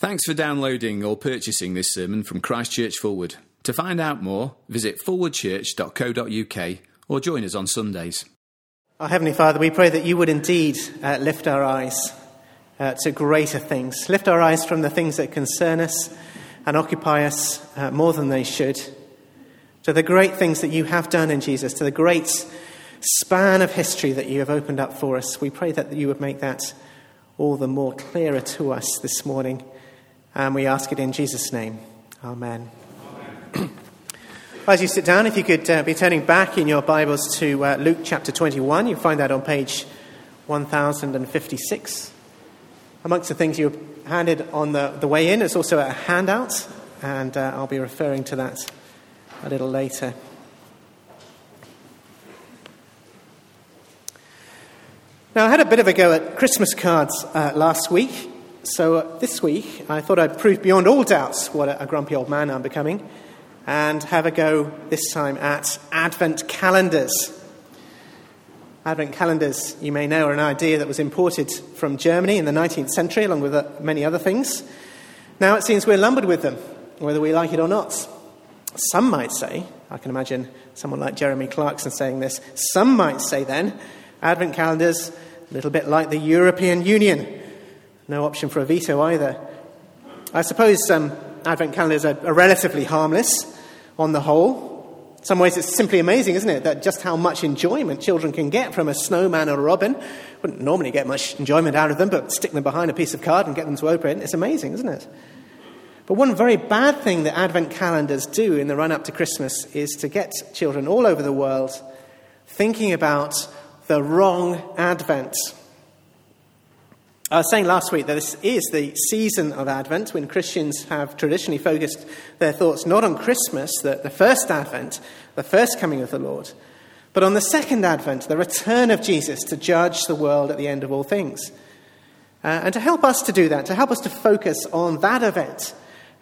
Thanks for downloading or purchasing this sermon from Christchurch Fulwood. To find out more, visit fulwoodchurch.co.uk or join us on Sundays. Our Heavenly Father, we pray that you would indeed uh, lift our eyes uh, to greater things. Lift our eyes from the things that concern us and occupy us uh, more than they should, to the great things that you have done in Jesus, to the great span of history that you have opened up for us. We pray that you would make that all the more clearer to us this morning. And we ask it in Jesus' name. Amen. Amen. As you sit down, if you could uh, be turning back in your Bibles to uh, Luke chapter 21, you'll find that on page 1056. Amongst the things you handed on the, the way in it's also a handout, and uh, I'll be referring to that a little later. Now, I had a bit of a go at Christmas cards uh, last week, so uh, this week I thought I'd prove beyond all doubts what a, a grumpy old man I'm becoming and have a go this time at Advent calendars. Advent calendars, you may know, are an idea that was imported from Germany in the 19th century, along with uh, many other things. Now it seems we're lumbered with them, whether we like it or not. Some might say, I can imagine someone like Jeremy Clarkson saying this, some might say then, Advent calendars, a little bit like the European Union. No option for a veto either. I suppose um, Advent calendars are, are relatively harmless on the whole. In some ways, it's simply amazing, isn't it, that just how much enjoyment children can get from a snowman or a robin. Wouldn't normally get much enjoyment out of them, but stick them behind a piece of card and get them to open it. It's amazing, isn't it? But one very bad thing that Advent calendars do in the run up to Christmas is to get children all over the world thinking about the wrong Advent. I was saying last week that this is the season of Advent when Christians have traditionally focused their thoughts not on Christmas, the, the first Advent, the first coming of the Lord, but on the second Advent, the return of Jesus to judge the world at the end of all things. Uh, and to help us to do that, to help us to focus on that event,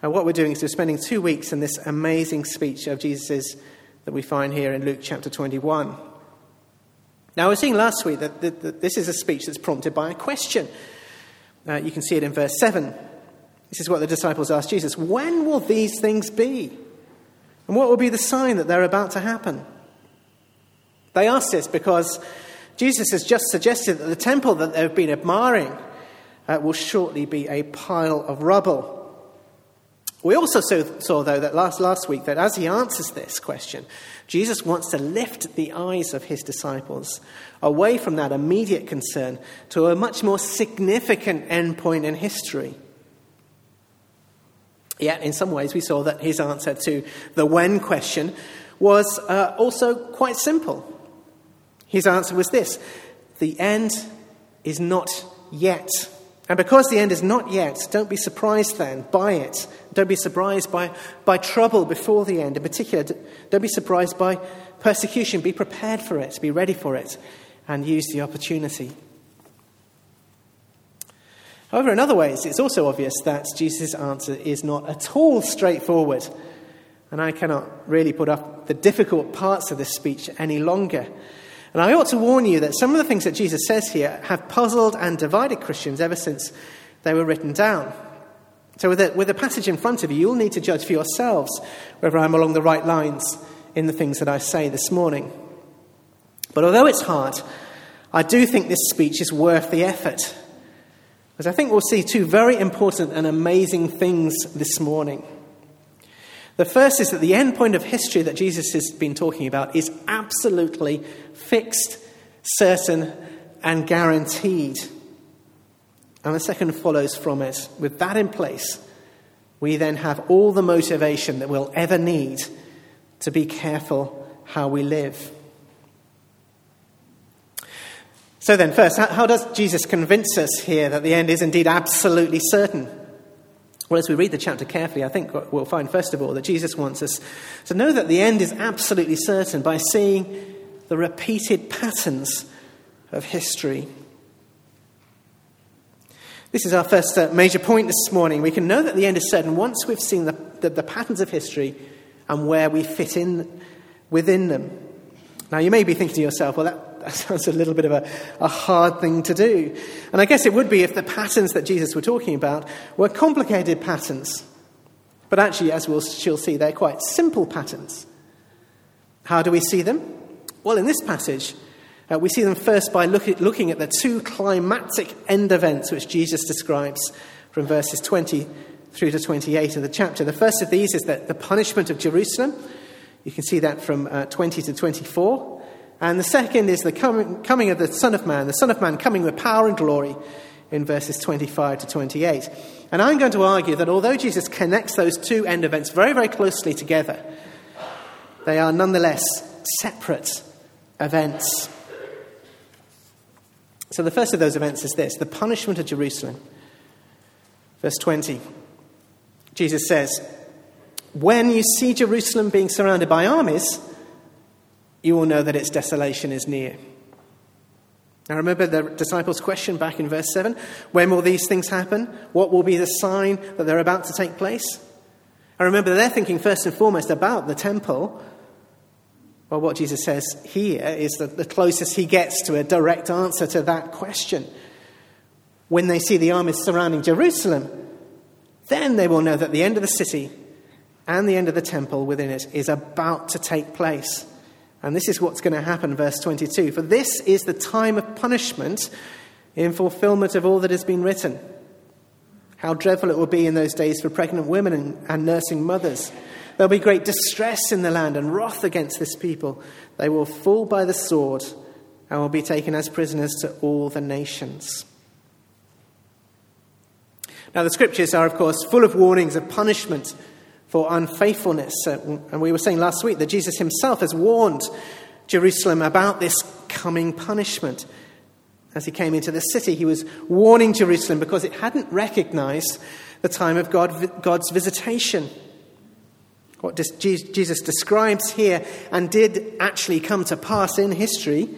uh, what we're doing is we're spending two weeks in this amazing speech of Jesus' that we find here in Luke chapter 21. Now, was saying last week that, that, that, this is a speech that's prompted by a question. Uh, you can see it in verse 7. This is what the disciples asked Jesus When will these things be? And what will be the sign that they're about to happen? They asked this because Jesus has just suggested that the temple that they've been admiring uh, will shortly be a pile of rubble. We also saw, though, that last, last week, that as he answers this question, Jesus wants to lift the eyes of his disciples away from that immediate concern to a much more significant endpoint in history. Yet, in some ways, we saw that his answer to the when question was uh, also quite simple. His answer was this The end is not yet. And because the end is not yet, don't be surprised then by it. Don't be surprised by, by trouble before the end. In particular, don't be surprised by persecution. Be prepared for it, be ready for it, and use the opportunity. However, in other ways, it's also obvious that Jesus' answer is not at all straightforward. And I cannot really put up the difficult parts of this speech any longer. And I ought to warn you that some of the things that Jesus says here have puzzled and divided Christians ever since they were written down. So, with a, with passage in front of you, you'll need to judge for yourselves whether I'm along the right lines in the things that I say this morning. But although it's hard, I do think this speech is worth the effort. Because I think we'll see two very important and amazing things this morning. The first is that the end point of history that Jesus has been talking about is absolutely fixed, certain, and guaranteed. And the second follows from it. With that in place, we then have all the motivation that we'll ever need to be careful how we live. So, then, first, how does Jesus convince us here that the end is indeed absolutely certain? Well, as we read the chapter carefully, I think we'll find, first of all, that Jesus wants us to know that the end is absolutely certain by seeing the repeated patterns of history. This is our first uh, major point this morning. We can know that the end is certain once we've seen the, the, the patterns of history and where we fit in within them. Now, you may be thinking to yourself, well, that, That sounds a little bit of a, a hard thing to do. And I guess it would be if the patterns that Jesus were talking about were complicated patterns. But actually, as we'll, she'll see, they're quite simple patterns. How do we see them? Well, in this passage, uh, we see them first by look at, looking at the two climactic end events which Jesus describes from verses 20 through to 28 of the chapter. The first of these is that the punishment of Jerusalem. You can see that from uh, 20 to 24. And the second is the coming, of the Son of Man, the Son of Man coming with power and glory in verses 25 to 28. And I'm going to argue that although Jesus connects those two end events very, very closely together, they are nonetheless separate events. So the first of those events is this the punishment of Jerusalem. Verse 20. Jesus says, When you see Jerusalem being surrounded by armies, you will know that its desolation is near. Now, remember the disciples' question back in verse 7 when will these things happen? What will be the sign that they're about to take place? I remember they're thinking first and foremost about the temple well, what Jesus says here is that the closest he gets to a direct answer to that question. When they see the armies surrounding Jerusalem, then they will know that the end of the city and the end of the temple within it is about to take place. And this is what's going to happen, verse 22. For this is the time of punishment in fulfillment of all that has been written. How dreadful it will be in those days for pregnant women and, and nursing mothers There'll be great distress in the land and wrath against this people. They will fall by the sword and will be taken as prisoners to all the nations. Now, the scriptures are, of course, full of warnings of punishment for unfaithfulness. Uh, and we were saying last week that Jesus himself has warned Jerusalem about this coming punishment. As he came into the city, he was warning Jerusalem because it hadn't recognized the time of God, God's visitation. What Jesus describes here and did actually come to pass in history,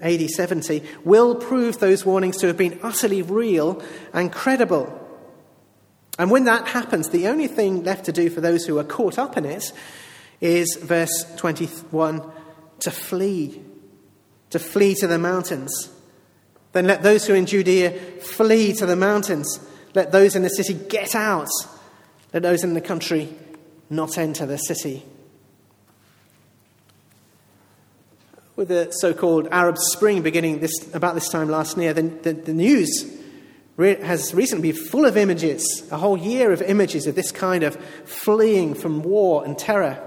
AD 70, will prove those warnings to have been utterly real and credible. And when that happens, the only thing left to do for those who are caught up in it is verse 21 to flee, to flee to the mountains. Then let those who are in Judea flee to the mountains. Let those in the city get out. Let those in the country not enter the city. With the so called Arab Spring beginning this, about this time last year, the, the, the news has recently been full of images, a whole year of images of this kind of fleeing from war and terror.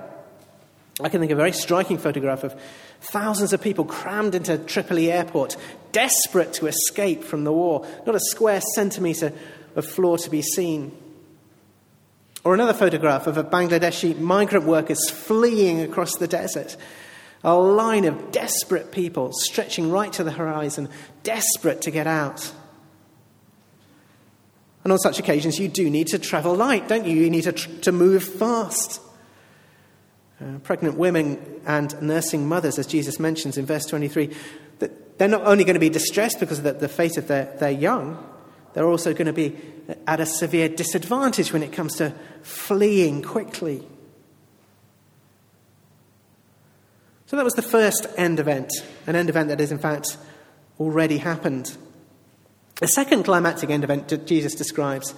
I can think of a very striking photograph of thousands of people crammed into Tripoli airport, desperate to escape from the war, not a square centimetre of floor to be seen. Or another photograph of a Bangladeshi migrant workers fleeing across the desert. A line of desperate people stretching right to the horizon, desperate to get out. And on such occasions, you do need to travel light, don't you? You need to, tr- to move fast. Uh, pregnant women and nursing mothers, as Jesus mentions in verse 23, that they're not only going to be distressed because of the, the fate of their, their young, they're also going to be at a severe disadvantage when it comes to fleeing quickly. So that was the first end event, an end event that has in fact already happened. The second climactic end event that Jesus describes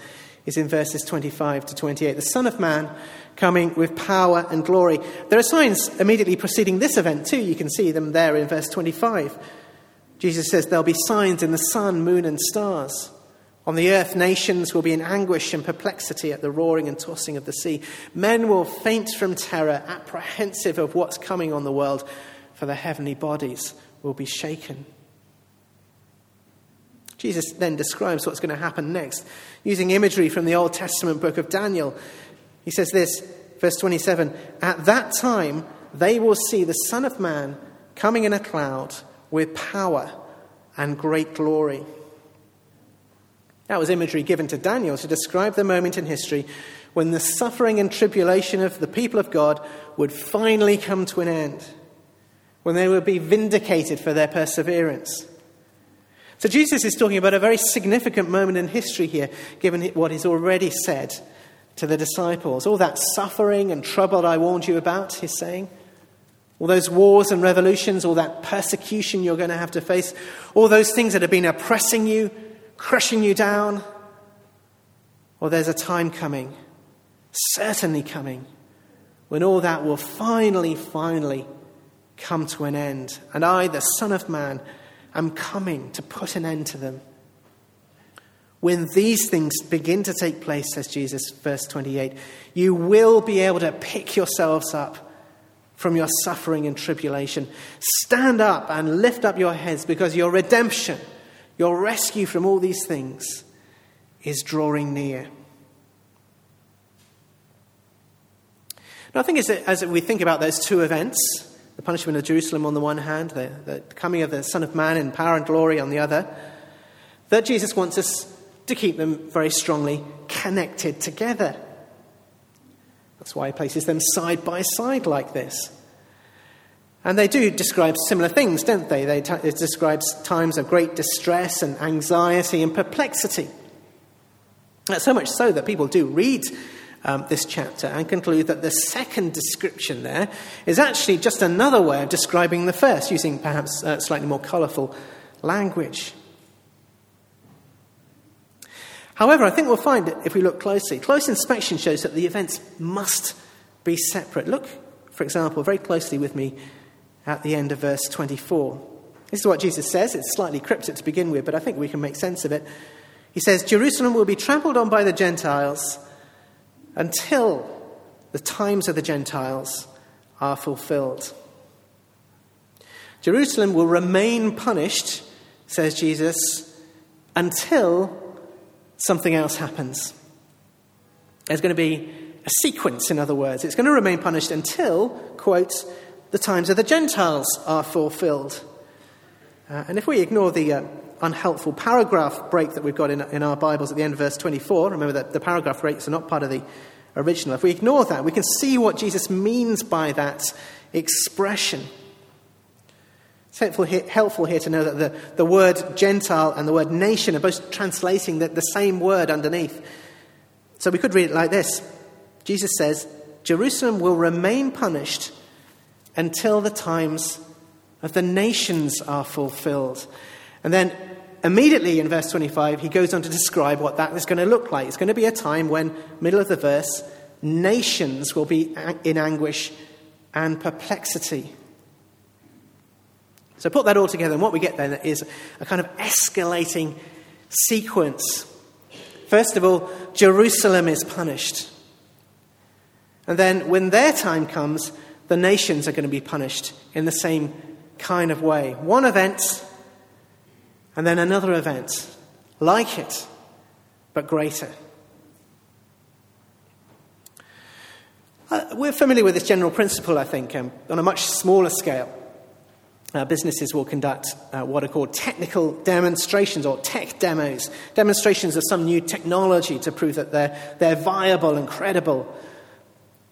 is in verses 25 to 28. The Son of Man coming with power and glory. There are signs immediately preceding this event, too. You can see them there in verse 25. Jesus says there'll be signs in the sun, moon, and stars. On the earth, nations will be in anguish and perplexity at the roaring and tossing of the sea. Men will faint from terror, apprehensive of what's coming on the world, for the heavenly bodies will be shaken. Jesus then describes what's going to happen next, using imagery from the Old Testament book of Daniel. He says this, verse 27 At that time, they will see the Son of Man coming in a cloud with power and great glory. That was imagery given to Daniel to describe the moment in history when the suffering and tribulation of the people of God would finally come to an end, when they would be vindicated for their perseverance. So Jesus is talking about a very significant moment in history here, given what he's already said to the disciples. All that suffering and trouble I warned you about, he's saying, All those wars and revolutions, all that persecution you're going to have to face, all those things that have been oppressing you, crushing you down. Well, there's a time coming, certainly coming, when all that will finally, finally come to an end. And I, the Son of Man, am coming to put an end to them. When these things begin to take place, says Jesus, verse 28, you will be able to pick yourselves up from your suffering and tribulation. Stand up and lift up your heads because your redemption, your rescue from all these things, is drawing near. Now, I think as, as we think about those two events, the punishment of Jerusalem on the one hand, the, the coming of the Son of Man in power and glory on the other, that Jesus wants us to keep them very strongly connected together. That's why he places them side by side like this. And they do describe similar things, don't they? they t- it describes times of great distress and anxiety and perplexity. So much so that people do read um, this chapter and conclude that the second description there is actually just another way of describing the first, using perhaps uh, slightly more colourful language. However, I think we'll find that if we look closely, close inspection shows that the events must be separate. Look, for example, very closely with me at the end of verse 24. This is what Jesus says. It's slightly cryptic to begin with, but I think we can make sense of it. He says, Jerusalem will be trampled on by the Gentiles until the times of the Gentiles are fulfilled. Jerusalem will remain punished, says Jesus, until something else happens. There's going to be a sequence, in other words. It's going to remain punished until, quote, the times of the Gentiles are fulfilled. Uh, and if we ignore the uh, unhelpful paragraph break that we've got in, in our Bibles at the end of verse 24. Remember that the paragraph breaks are not part of the original. If we ignore that, we can see what Jesus means by that expression. It's helpful here, helpful here to know that the, the word Gentile and the word nation are both translating the, the same word underneath. So we could read it like this Jesus says, Jerusalem will remain punished until the times of the nations are fulfilled. And then immediately in verse 25, he goes on to describe what that is going to look like. It's going to be a time when, middle of the verse, nations will be in anguish and perplexity. So put that all together, and what we get then is a kind of escalating sequence. First of all, Jerusalem is punished. And then, when their time comes, the nations are going to be punished in the same kind of way. One event and then another event like it, but greater. Uh, we're familiar with this general principle, I think, um, on a much smaller scale. Uh, businesses will conduct uh, what are called technical demonstrations or tech demos, demonstrations of some new technology to prove that they're, they're viable and credible.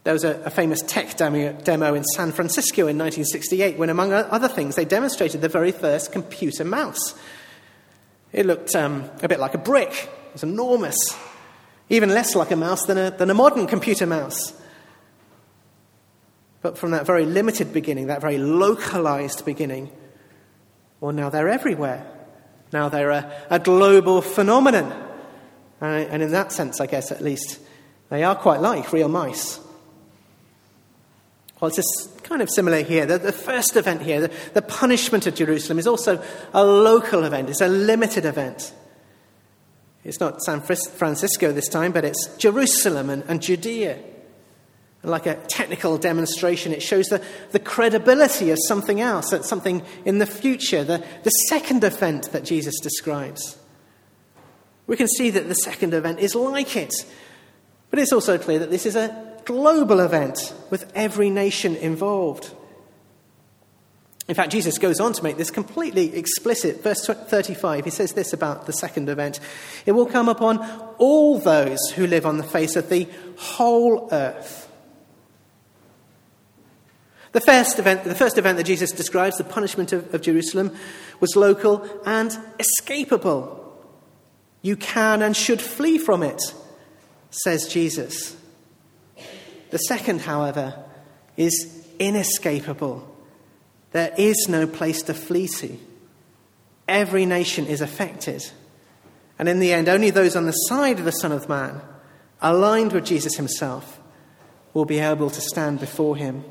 There was a, a famous tech demo, demo in San Francisco in 1968 when, among other things, they demonstrated the very first computer mouse. It looked um, a bit like a brick, it was enormous, even less like a mouse than a, than a modern computer mouse. But from that very limited beginning, that very localized beginning, well, now they're everywhere. Now they're a, a global phenomenon. and in that sense, I guess at least, they are quite like real mice. Well, it's kind of similar here. The, the first event here, the, the punishment of Jerusalem, is also a local event, it's a limited event. It's not San Francisco this time, but it's Jerusalem and, and Judea. And like a technical demonstration, it shows the, the credibility of something else, that's something in the future, the, the second event that Jesus describes. We can see that the second event is like it, but it's also clear that this is a global event with every nation involved. In fact, Jesus goes on to make this completely explicit. Verse 35, he says this about the second event It will come upon all those who live on the face of the whole earth. The first event, the first event that Jesus describes, the punishment of, of Jerusalem, was local and escapable. You can and should flee from it, says Jesus. The second, however, is inescapable There is no place to flee to. Every nation is affected. And in the end, only those on the side of the Son of Man, aligned with Jesus himself, will be able to stand before him.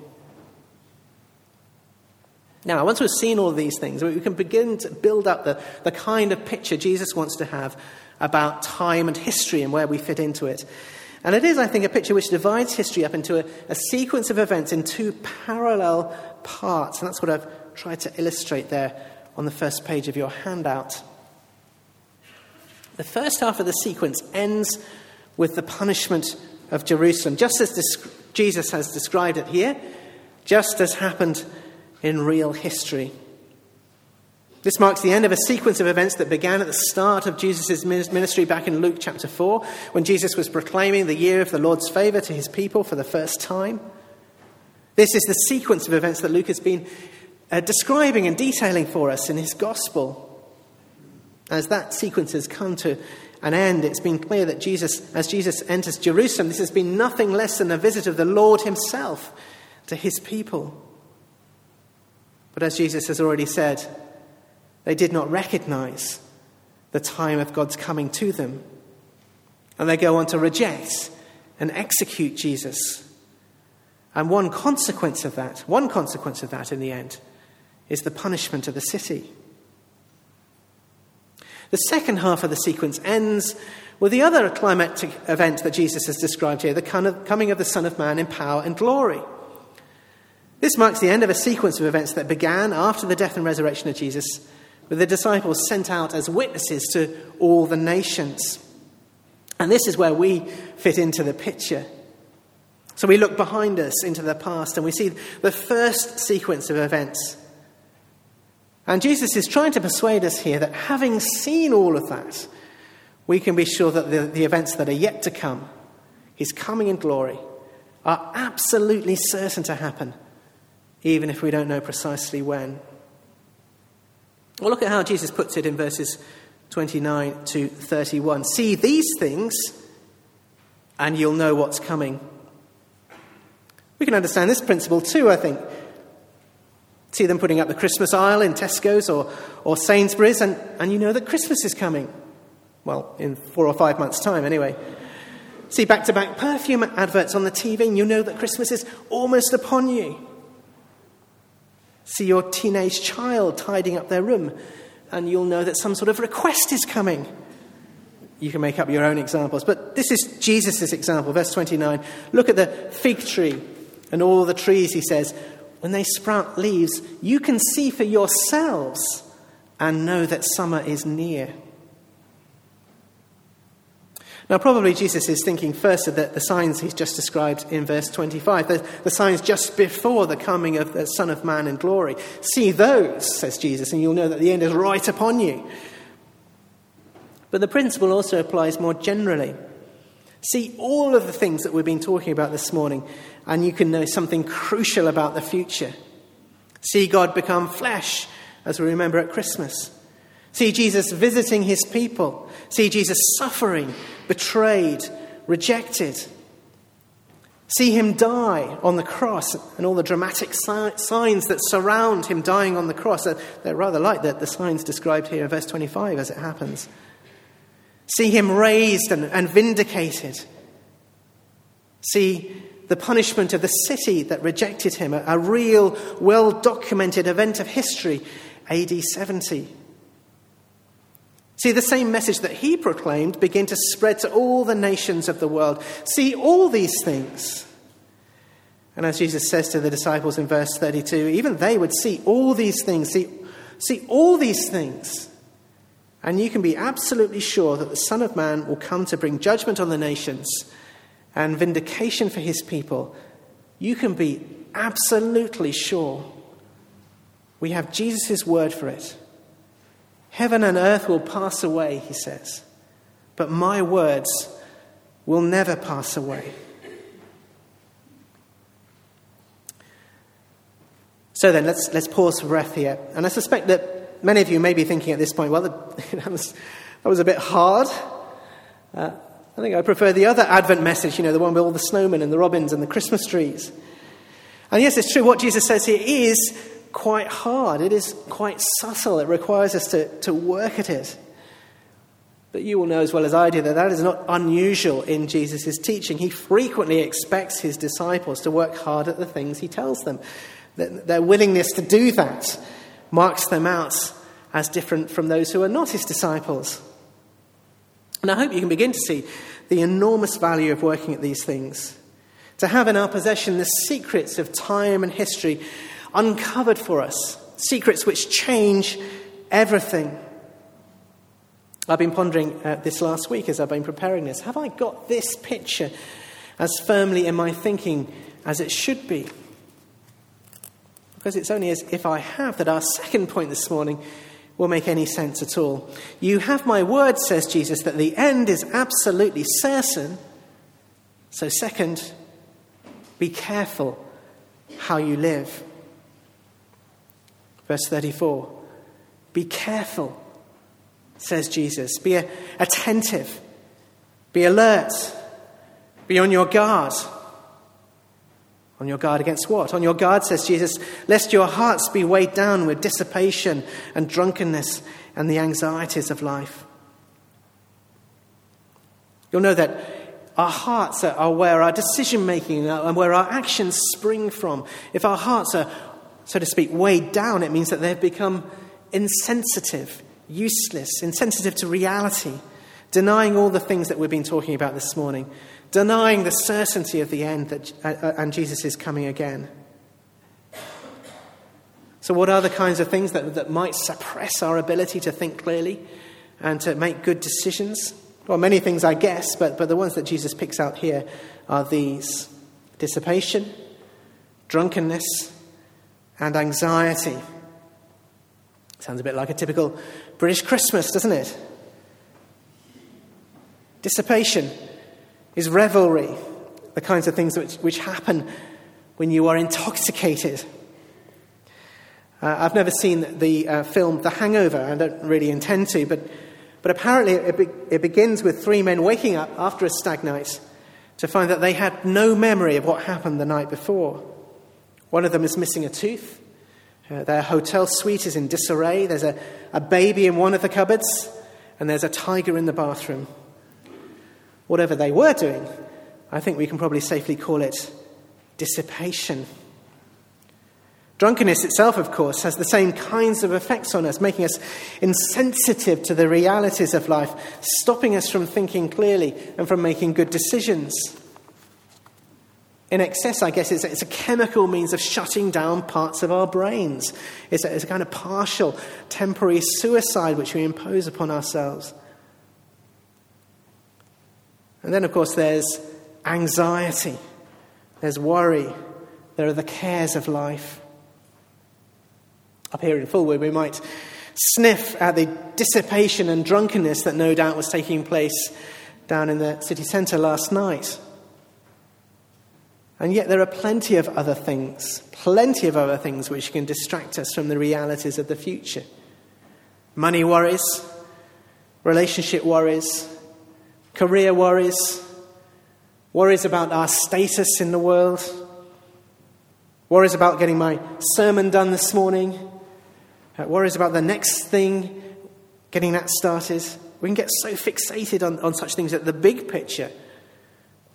Now, once we've seen all these things, we can begin to build up the, the kind of picture Jesus wants to have about time and history and where we fit into it. And it is, I think, a picture which divides history up into a, a sequence of events in two parallel parts. And that's what I've tried to illustrate there on the first page of your handout. The first half of the sequence ends with the punishment of Jerusalem, just as Jesus has described it here, just as happened in real history. This marks the end of a sequence of events that began at the start of Jesus' ministry back in Luke chapter 4, when Jesus was proclaiming the year of the Lord's favour to his people for the first time. This is the sequence of events that Luke has been uh, describing and detailing for us in his gospel. As that sequence has come to an end, it's been clear that Jesus, as Jesus enters Jerusalem, this has been nothing less than a visit of the Lord himself to his people. But as Jesus has already said, they did not recognize the time of God's coming to them. And they go on to reject and execute Jesus. And one consequence of that, one consequence of that in the end, is the punishment of the city. The second half of the sequence ends with the other climactic event that Jesus has described here the coming of the Son of Man in power and glory. This marks the end of a sequence of events that began after the death and resurrection of Jesus, with the disciples sent out as witnesses to all the nations. And this is where we fit into the picture. So we look behind us into the past and we see the first sequence of events and Jesus is trying to persuade us here that having seen all of that, we can be sure that the, the events that are yet to come, his coming in glory, are absolutely certain to happen, even if we don't know precisely when. Well, look at how Jesus puts it in verses 29 to 31. See these things, and you'll know what's coming. We can understand this principle too, I think. See them putting up the Christmas aisle in Tesco's or, or Sainsbury's, and, and you know that Christmas is coming. Well, in four or five months' time, anyway. See back to back perfume adverts on the TV, and you know that Christmas is almost upon you. See your teenage child tidying up their room, and you'll know that some sort of request is coming. You can make up your own examples, but this is Jesus' example, verse 29. Look at the fig tree and all the trees, he says, when they sprout leaves, you can see for yourselves and know that summer is near. Now, probably Jesus is thinking first of the, the signs he's just described in verse 25, the, the signs just before the coming of the Son of Man in glory. See those, says Jesus, and you'll know that the end is right upon you. But the principle also applies more generally. See all of the things that we've been talking about this morning, and you can know something crucial about the future. See God become flesh, as we remember at Christmas. See Jesus visiting his people. See Jesus suffering, betrayed, rejected. See him die on the cross and all the dramatic signs that surround him dying on the cross. They're rather like the, the signs described here in verse 25 as it happens. See him raised and, vindicated. See the punishment of the city that rejected him, a, a real, well documented event of history, AD 70. See the same message that he proclaimed begin to spread to all the nations of the world. See all these things. And as Jesus says to the disciples in verse 32, even they would see all these things, see, see all these things and you can be absolutely sure that the Son of Man will come to bring judgment on the nations and vindication for his people. You can be absolutely sure. We have Jesus' word for it. Heaven and earth will pass away, he says, but my words will never pass away. So then, let's, let's pause for breath here. And I suspect that many of you may be thinking at this point, well, that was, that was a bit hard. Uh, I think I prefer the other Advent message, you know, the one with all the snowmen and the robins and the Christmas trees. And yes, it's true. What Jesus says here is quite hard, it is quite subtle, it requires us to, to work at it. But you will know as well as I do that that is not unusual in Jesus' teaching. He frequently expects his disciples to work hard at the things he tells them. Their willingness to do that marks them out as different from those who are not his disciples. And I hope you can begin to see the enormous value of working at these things. To have in our possession the secrets of time and history uncovered for us, secrets which change everything. I've been pondering uh, this last week as I've been preparing this. Have I got this picture as firmly in my thinking as it should be? Because it's only as if I have that our second point this morning will make any sense at all. You have my word, says Jesus, that the end is absolutely certain. So, second, be careful how you live. Verse 34 Be careful, says Jesus. Be attentive, be alert, be on your guard. On your guard against what? On your guard, says Jesus, lest your hearts be weighed down with dissipation and drunkenness and the anxieties of life. You'll know that our hearts are where our decision making and where our actions spring from. If our hearts are, so to speak, weighed down, it means that they've become insensitive, useless, insensitive to reality, denying all the things that we've been talking about this morning denying the certainty of the end that, uh, uh, and Jesus is coming again. So, what are the kinds of things that, that might suppress our ability to think clearly and to make good decisions? Well, many things, I guess, but, but the ones that Jesus picks out here are these dissipation, drunkenness, and anxiety. Sounds a bit like a typical British Christmas, doesn't it? Dissipation is revelry, the kinds of things which, which happen when you are intoxicated. Uh, I've never seen the uh, film The Hangover, I don't really intend to, but, but apparently it, be, it begins with three men waking up after a stag night to find that they had no memory of what happened the night before. One of them is missing a tooth. Uh, their hotel suite is in disarray. There's a, a baby in one of the cupboards, and there's a tiger in the bathroom whatever they were doing, I think we can probably safely call it dissipation. Drunkenness itself, of course, has the same kinds of effects on us, making us insensitive to the realities of life, stopping us from thinking clearly and from making good decisions. In excess, I guess, it's it's a chemical means of shutting down parts of our brains. It's a, it's a kind of partial, temporary suicide which we impose upon ourselves. And then, of course, there's anxiety, there's worry, there are the cares of life. Up here in Fulwood, we might sniff at the dissipation and drunkenness that no doubt was taking place down in the city centre last night. And yet, there are plenty of other things, plenty of other things which can distract us from the realities of the future. Money worries, relationship worries, career worries, worries about our status in the world, worries about getting my sermon done this morning, uh, worries about the next thing, getting that started. We can get so fixated on, on such things that the big picture,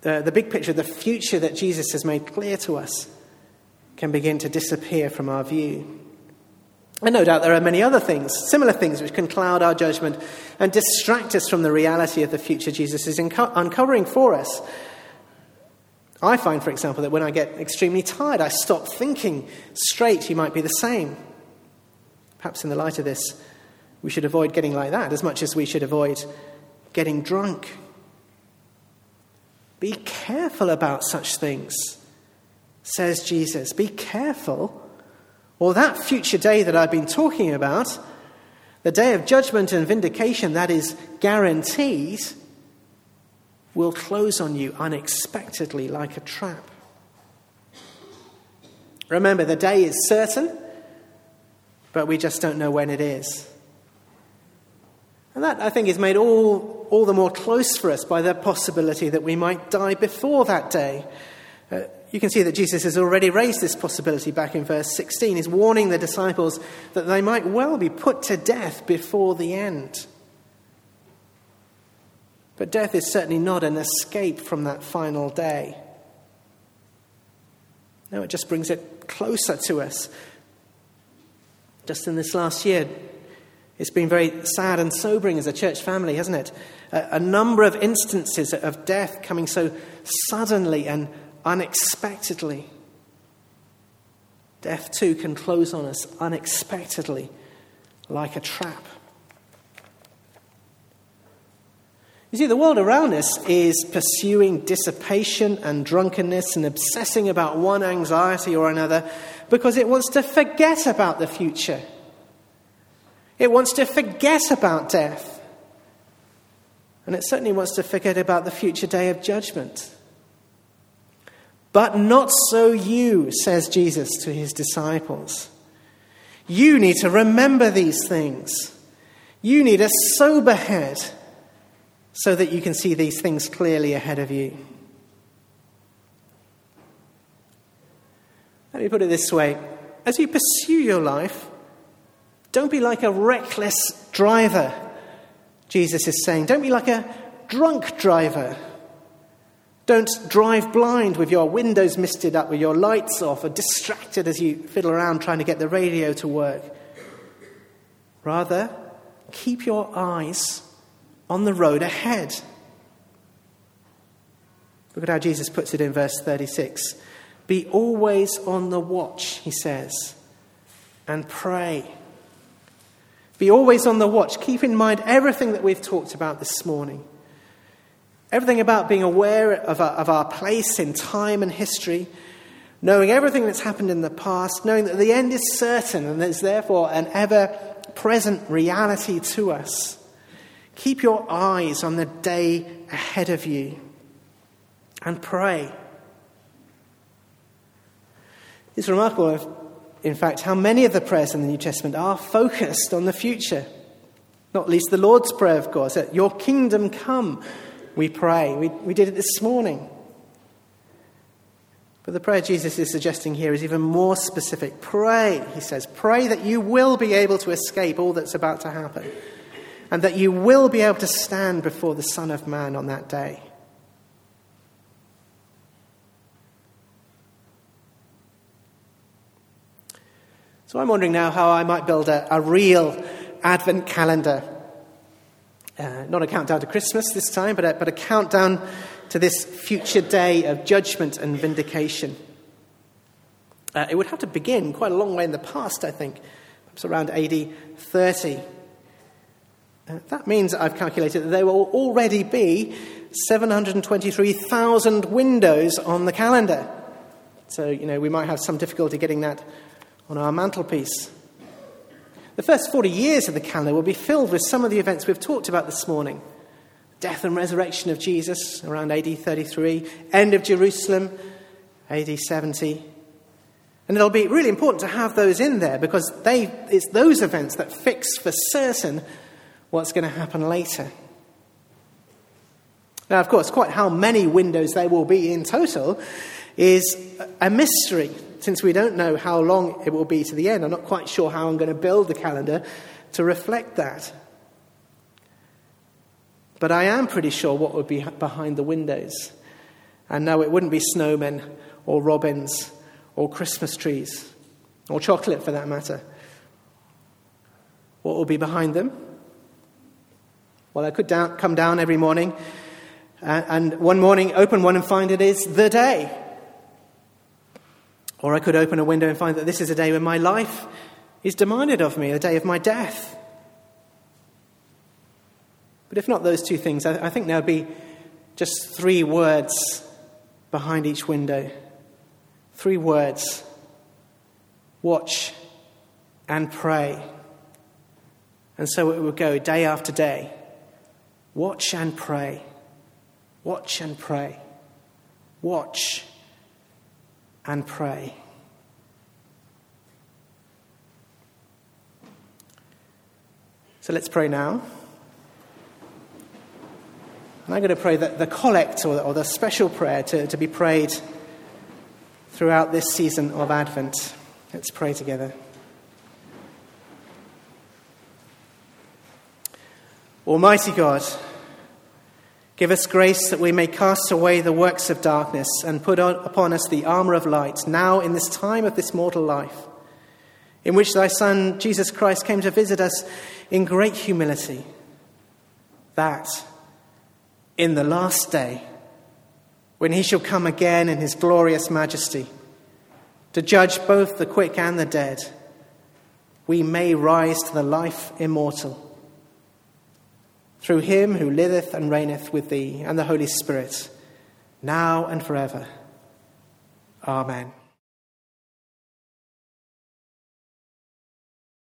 the, the big picture, of the future that Jesus has made clear to us, can begin to disappear from our view. And no doubt there are many other things, similar things, which can cloud our judgment and distract us from the reality of the future Jesus is uncovering for us. I find, for example, that when I get extremely tired, I stop thinking straight. You might be the same. Perhaps in the light of this, we should avoid getting like that as much as we should avoid getting drunk. Be careful about such things, says Jesus. Be careful or that future day that I've been talking about, the day of judgment and vindication that is guaranteed, will close on you unexpectedly like a trap. Remember, the day is certain, but we just don't know when it is. And that, I think, is made all, all the more close for us by the possibility that we might die before that day. Uh, you can see that Jesus has already raised this possibility back in verse 16. He's warning the disciples that they might well be put to death before the end. But death is certainly not an escape from that final day. No, it just brings it closer to us. Just in this last year, it's been very sad and sobering as a church family, hasn't it? A, a number of instances of death coming so suddenly and unexpectedly. Death, too, can close on us unexpectedly, like a trap. You see, the world around us is pursuing dissipation and drunkenness and obsessing about one anxiety or another because it wants to forget about the future. It wants to forget about death. And it certainly wants to forget about the future day of judgment. But not so you, says Jesus to his disciples. You need to remember these things. You need a sober head so that you can see these things clearly ahead of you. Let me put it this way as you pursue your life, don't be like a reckless driver, Jesus is saying. Don't be like a drunk driver. Don't drive blind with your windows misted up, with your lights off, or distracted as you fiddle around trying to get the radio to work. Rather, keep your eyes on the road ahead. Look at how Jesus puts it in verse 36. Be always on the watch, he says, and pray. Be always on the watch. Keep in mind everything that we've talked about this morning. Everything about being aware of our, of our place in time and history, knowing everything that's happened in the past, knowing that the end is certain and there's therefore an ever present reality to us. Keep your eyes on the day ahead of you and pray. It's remarkable, in fact, how many of the prayers in the New Testament are focused on the future. Not least the Lord's Prayer, of course, that your kingdom come we pray. We, we did it this morning. But the prayer Jesus is suggesting here is even more specific. Pray, he says, pray that you will be able to escape all that's about to happen and that you will be able to stand before the Son of Man on that day. So I'm wondering now how I might build a, a real Advent calendar uh, not a countdown to Christmas this time, but a, but a countdown to this future day of judgment and vindication. Uh, it would have to begin quite a long way in the past, I think, perhaps around AD 30. Uh, that means I've calculated that there will already be 723,000 windows on the calendar. So, you know, we might have some difficulty getting that on our mantelpiece. The first 40 years of the calendar will be filled with some of the events we've talked about this morning death and resurrection of Jesus around AD 33, end of Jerusalem, AD 70. And it'll be really important to have those in there because they, it's those events that fix for certain what's going to happen later. Now, of course, quite how many windows there will be in total is a mystery since we don't know how long it will be to the end, I'm not quite sure how I'm going to build the calendar to reflect that. But I am pretty sure what would be behind the windows. And no, it wouldn't be snowmen or robins or Christmas trees or chocolate for that matter. What will be behind them? Well, I could down, come down every morning uh, and one morning open one and find it is the day. Or I could open a window and find that this is a day when my life is demanded of me, the day of my death. But if not those two things, I, think there would be just three words behind each window. Three words watch and pray. And so it would go day after day. Watch and pray. Watch and pray. Watch and pray. So let's pray now. And I'm going to pray that the collect or, the special prayer to, to be prayed throughout this season of Advent. Let's pray together. Almighty God, give us grace that we may cast away the works of darkness and put upon us the armour of light now in this time of this mortal life, in which thy Son, Jesus Christ, came to visit us in great humility, that in the last day, when he shall come again in his glorious majesty, to judge both the quick and the dead, we may rise to the life immortal. Through him who liveth and reigneth with thee and the Holy Spirit, now and forever. Amen.